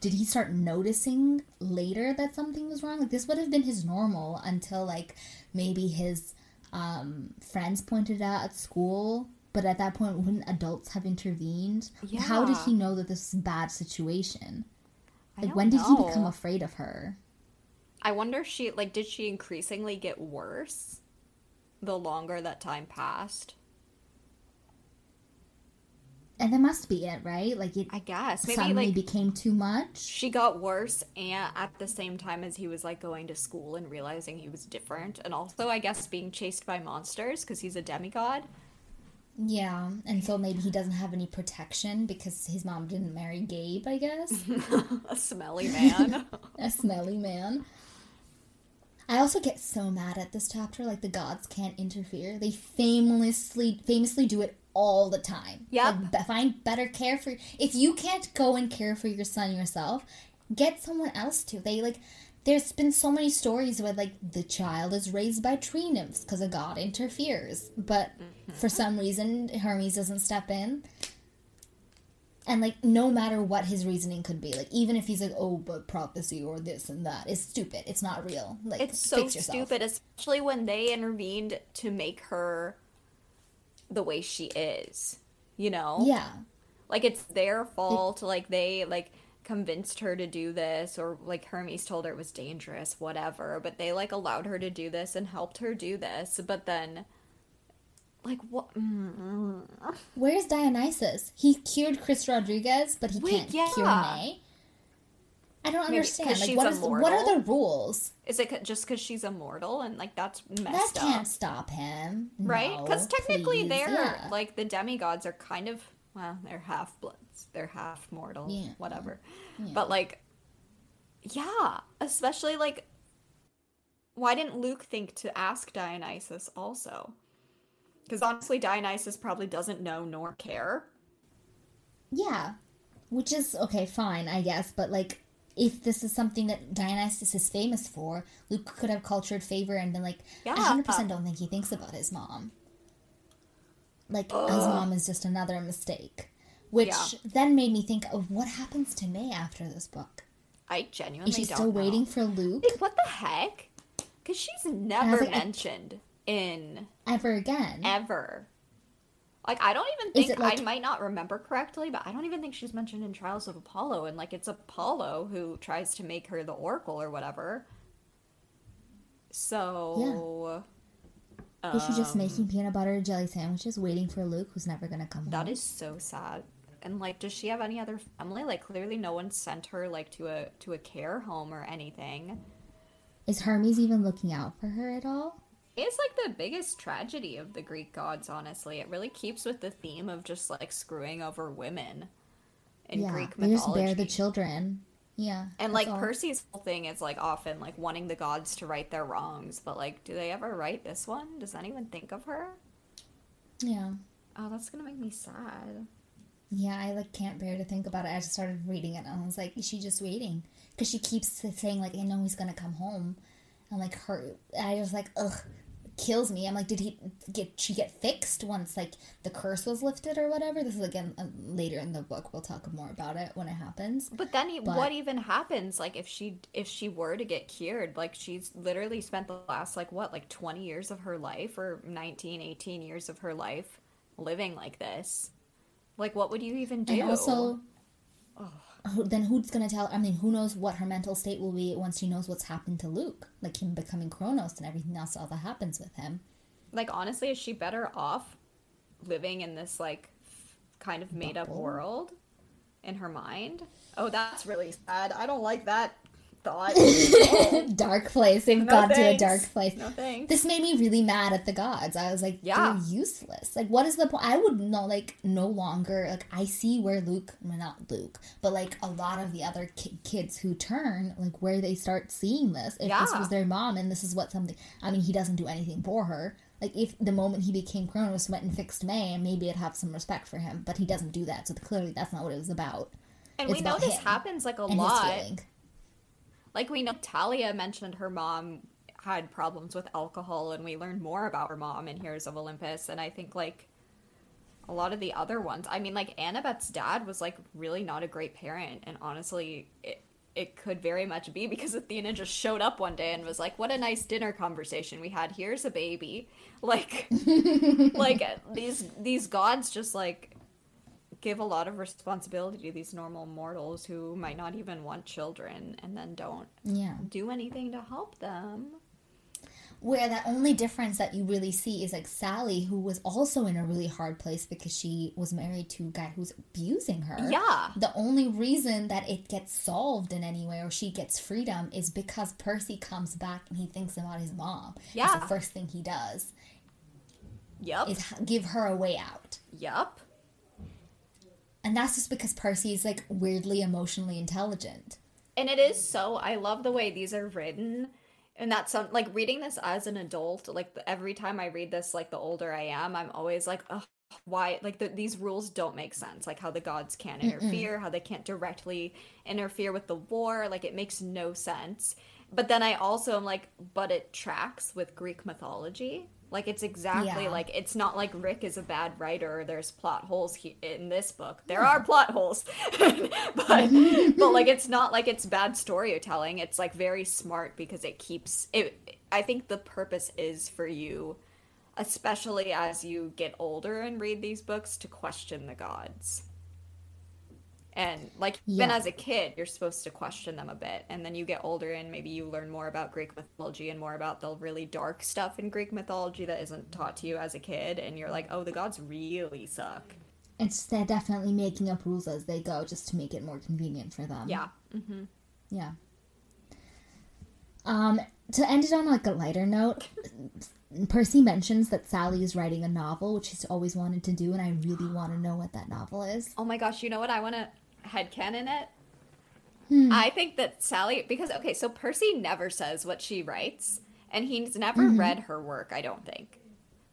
did he start noticing later that something was wrong? Like, this would have been his normal until, like, maybe his um, friends pointed out at school. But at that point, wouldn't adults have intervened? Yeah. How did he know that this was a bad situation? Like, when did he become afraid of her? I wonder if she like did she increasingly get worse the longer that time passed? And that must be it, right? Like it I guess maybe suddenly like became too much. she got worse and at the same time as he was like going to school and realizing he was different and also I guess being chased by monsters because he's a demigod. Yeah, and so maybe he doesn't have any protection because his mom didn't marry Gabe, I guess. a smelly man. a smelly man. I also get so mad at this chapter. Like the gods can't interfere. They famously famously do it all the time. Yep. Like, find better care for. If you can't go and care for your son yourself, get someone else to. They like. There's been so many stories where like the child is raised by tree nymphs because a god interferes, but mm-hmm. for some reason Hermes doesn't step in. And like, no matter what his reasoning could be, like, even if he's like, "Oh, but prophecy or this and that is stupid. It's not real." Like, it's so stupid, especially when they intervened to make her the way she is. You know? Yeah, like it's their fault like they like convinced her to do this or like hermes told her it was dangerous whatever but they like allowed her to do this and helped her do this but then like what mm, where's Dionysus? He cured Chris Rodriguez, but he Wait, can't cure yeah. May. I don't Maybe understand. Like, what is what are the rules? is it just because she's immortal and like that's messed That messed can't up stop him, right because No, technically please. they're Yeah. like the demigods are kind of well they're half bloods they're half mortal Yeah. whatever but like yeah especially like why didn't luke think to ask dionysus also because honestly dionysus probably doesn't know nor care Yeah. Which is okay, fine, I guess, but like if this is something that Dionysus is famous for, Luke could have cultured favor and been like, I Yeah. 100% don't think he thinks about his mom. Like, his mom is just another mistake. Which Yeah. then made me think of what happens to May after this book. i genuinely Is she still know. waiting for Luke Like, what the heck because she's never like, I- mentioned in ever again? ever. Like I don't even think like- I might not remember correctly, but I don't even think she's mentioned in Trials of Apollo, and like it's Apollo who tries to make her the Oracle or whatever. So yeah, Is she just um, making peanut butter and jelly sandwiches waiting for Luke who's never gonna come that home? is so sad. And like, does she have any other family? Like, clearly no one sent her like to a to a care home or anything. Is Hermes even looking out for her at all? It's like the biggest tragedy of the Greek gods, honestly. It really keeps with the theme of just like screwing over women in yeah, Greek they mythology. just bear the children. Yeah. And like all. Percy's whole thing is like often like wanting the gods to right their wrongs, but like, do they ever right this one? Does anyone think of her? Yeah. Oh, that's gonna make me sad. Yeah, I like can't bear to think about it. I just started reading it and I was like, is she just waiting? Because she keeps saying like, I know he's gonna come home, and like her, I was like, ugh, kills me. I'm like, did he get she get fixed once like the curse was lifted or whatever? This is again uh, later in the book. We'll talk more about it when it happens. But then, e- But- what even happens? Like, if she if she were to get cured, like she's literally spent the last like what like twenty years of her life or 19, 18 years of her life living like this. Like, what would you even do? And also, who, then who's gonna tell? I mean, who knows what her mental state will be once she knows what's happened to Luke, like him becoming Kronos and everything else, all that happens with him. like honestly, is she better off living in this like kind of made up world in her mind? Oh, that's really sad. I don't like that thought. dark place. They've No got to a dark place. No thanks. This made me really mad at the gods. I was like, Yeah. they're useless. Like, what is the point? I would not like no longer like. I see where Luke, well, not Luke, but like a lot of the other ki- kids who turn, like where they start seeing this. If this was their mom and this is what something. I mean, he doesn't do anything for her. Like if the moment he became Kronos went and fixed May, maybe I'd have some respect for him. But he doesn't do that, so clearly that's not what it was about. and it's we know this him happens like a And lot. Like we know Thalia mentioned her mom had problems with alcohol, and we learned more about her mom in Heroes of Olympus. And I think like a lot of the other ones, I mean, like Annabeth's dad was like really not a great parent, and honestly, it it could very much be because Athena just showed up one day and was like, "What a nice dinner conversation we had. Here's a baby." Like, like these these gods just like give a lot of responsibility to these normal mortals who might not even want children and then don't Yeah. do anything to help them. Where the only difference that you really see is like Sally, who was also in a really hard place because she was married to a guy who's abusing her. Yeah. The only reason that it gets solved in any way or she gets freedom is because Percy comes back and he thinks about his mom. That's Yeah. the first thing he does Yep. is give her a way out. Yep. And that's just because Percy is like weirdly emotionally intelligent. And it is so I love the way these are written. And that's some like reading this as an adult, like the, every time I read this, like the older I am, I'm always like, Ugh, why? Like the, these rules don't make sense. Like how the gods can't interfere, how they can't directly interfere with the war. Like it makes no sense. But then I also am like, but it tracks with Greek mythology. Like it's exactly Yeah. like it's not like Rick is a bad writer. Or there's plot holes he- in this book. There are plot holes, but but like it's not like it's bad storytelling. It's like very smart because it keeps it. I think the purpose is for you, especially as you get older and read these books, to question the gods. And like even Yeah. as a kid, you're supposed to question them a bit, and then you get older and maybe you learn more about Greek mythology and more about the really dark stuff in Greek mythology that isn't taught to you as a kid, and you're like, oh, the gods really suck. It's they're definitely making up rules as they go just to make it more convenient for them. Yeah, Yeah. Um, to end it on like a lighter note, Percy mentions that Sally is writing a novel, which he's always wanted to do, and I really want to know what that novel is. Oh my gosh, you know what? I want to headcanon it. Hmm. I think that Sally, because, okay, so Percy never says what she writes, and he's never Mm-hmm. read her work, I don't think.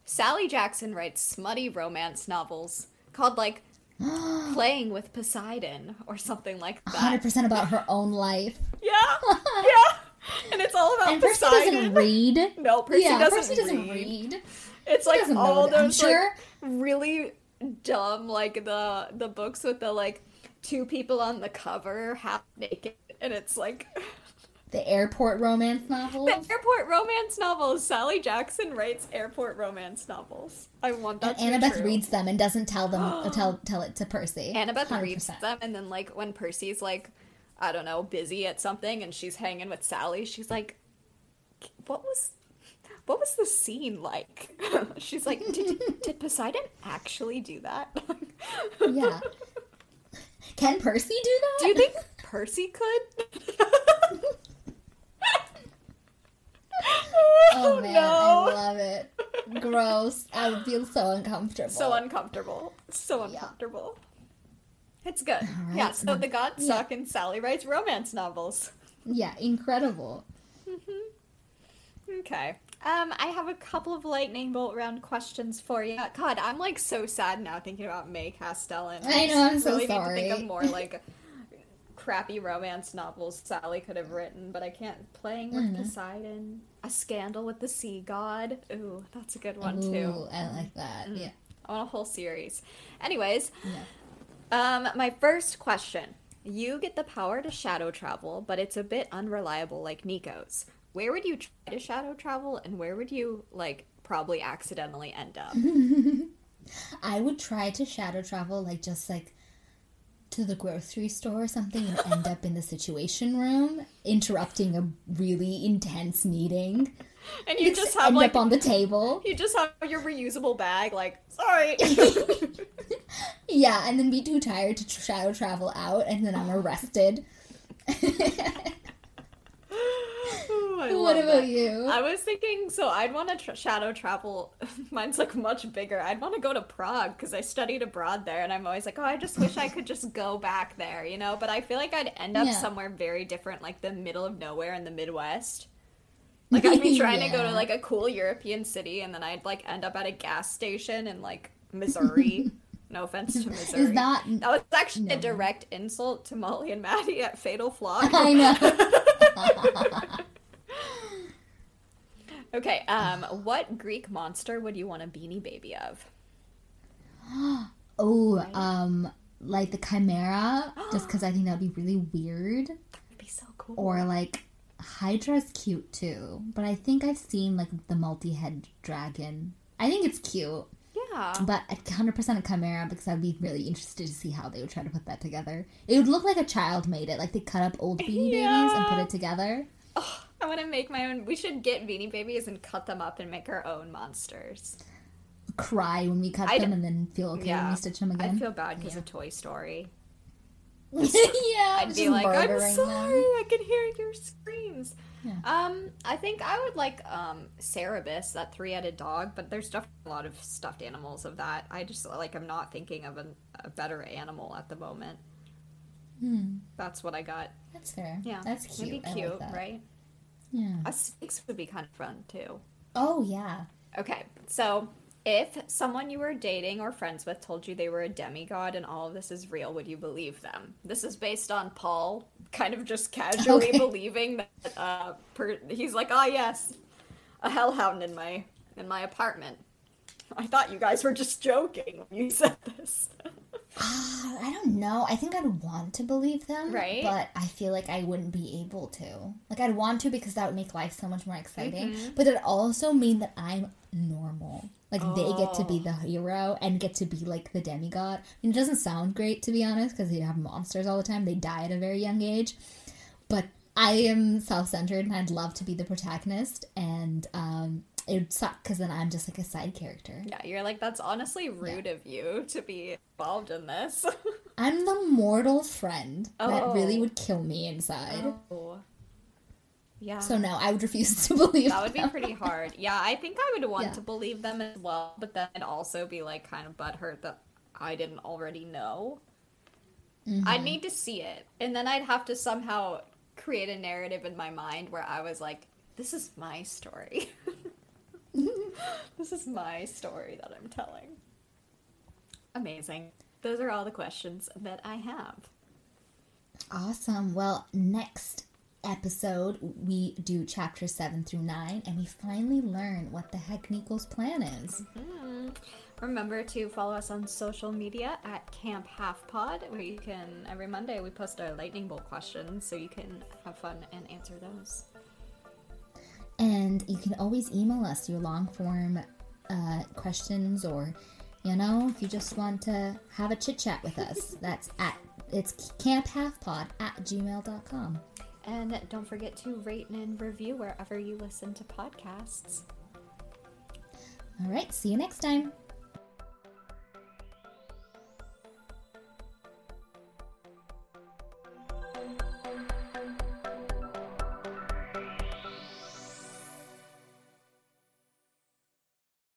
Sally Jackson writes smutty romance novels called, like, Playing with Poseidon or something like that. 100% about her own life. Yeah, yeah. And it's all about And Percy Poseidon. doesn't read. No, Percy yeah, doesn't, Percy doesn't read. read. It's He like all those sure- like really dumb like the the books with the like two people on the cover half naked and it's like The airport romance novel. the airport romance novels. Sally Jackson writes airport romance novels. I want that And Annabeth true. reads them and doesn't tell them tell tell it to Percy. Annabeth 100%. reads them and then like when Percy's like I don't know, busy at something and she's hanging with Sally, she's like what was what was the scene like? she's like, did, did Poseidon actually do that? Yeah. Can Percy do that? Do you think Percy could? Oh, oh man, no. I love it. Gross. I would feel so uncomfortable. so uncomfortable. So uncomfortable. It's good. Yeah, so the gods suck and Sally writes romance novels. yeah, incredible. Mm-hmm. Okay. Um, I have a couple of lightning bolt round questions for you. God, I'm like so sad now thinking about May Castellan. I know, I'm so really need to think of more like crappy romance novels Sally could have written, but I can't. Playing with Mm-hmm. Poseidon, A Scandal with the Sea God. Ooh, that's a good one too. I like that. Yeah. I want a whole series. Anyways, um, my first question. You get the power to shadow travel, but it's a bit unreliable like Nico's. Where would you try to shadow travel and where would you like probably accidentally end up? I would try to shadow travel, like just like to the grocery store or something, and end up in the Situation Room, interrupting a really intense meeting. And you just have end like up on the table. you just have your reusable bag like sorry. Yeah, and then be too tired to tr- shadow travel out, and then I'm arrested. I what about that. you? I was thinking, so I'd want to tr- shadow travel. Mine's like much bigger. I'd want to go to Prague because I studied abroad there, and I'm always like, oh, I just wish I could just go back there, you know. But I feel like I'd end up Yeah. somewhere very different, like the middle of nowhere in the Midwest. Like I'd be trying to go to like a cool European city, and then I'd like end up at a gas station in like Missouri. no offense to Missouri. that- that was actually a direct insult to Molly and Maddie at Fatal Flaw. I know. Okay, um, what Greek monster would you want a beanie baby of? Oh, um, like the chimera, just because I think that'd be really weird. That'd be so cool. Or like Hydra's cute too, but I think I've seen like the multi-head dragon. I think it's cute, yeah. but a hundred percent a chimera because I'd be really interested to see how they would try to put that together. It would look like a child made it, like they cut up old beanie babies and put it together. I want to make my own. We should get beanie babies and cut them up and make our own monsters. Cry when we cut I'd- them and then feel okay when we stitch them again. I feel bad because of Toy Story. yeah, I'd be like, I'm sorry, them. I can hear your screams. Yeah. Um, I think I would like um Cerberus, that three-headed dog, but there's definitely a lot of stuffed animals of that. I just like I'm not thinking of an, a better animal at the moment. Hmm, That's what I got. that's fair. Yeah, that's cute. I like that. right? Yeah. A sphinx would be kind of fun too. Oh yeah. Okay, so if someone you were dating or friends with told you they were a demigod and all of this is real, would you believe them? This is based on Paul kind of just casually Okay. believing that uh, per- he's like, ah, yes, a hellhound in my in my apartment. I thought you guys were just joking when you said this. Uh, I don't know. I think I'd want to believe them, Right. But I feel like I wouldn't be able to. Like I'd want to because that would make life so much more exciting. Mm-hmm. But it also mean that I'm normal. Like they get to be Oh. the hero and get to be like the demigod. I mean, it doesn't sound great to be honest because they have monsters all the time. They die at a very young age. But I am self-centered and I'd love to be the protagonist. And um, it would suck because then I'm just like a side character. Yeah, you're like, that's honestly rude of you to be involved in this. I'm the mortal friend that really Oh. would kill me inside. oh. Yeah. So no, I would refuse to believe That would be pretty hard. Yeah, I think I would want Yeah. to believe them as well, but then I'd also be like kind of butthurt that I didn't already know. Mm-hmm. I'd need to see it, and then I'd have to somehow create a narrative in my mind where I was like, "This is my story. this is my story that I'm telling." Amazing. Those are all the questions that I have. Awesome. Well, next episode we do chapter seven through nine, and we finally learn what the heck Nico's plan is. Mm-hmm. Remember to follow us on social media at Camp Half Pod, where you can every Monday we post our lightning bolt questions, so you can have fun and answer those. And you can always email us your long form uh, questions, or you know, if you just want to have a chit chat with us, that's at it's camphalfpod at gmail.com. And don't forget to rate and review wherever you listen to podcasts. All right, see you next time.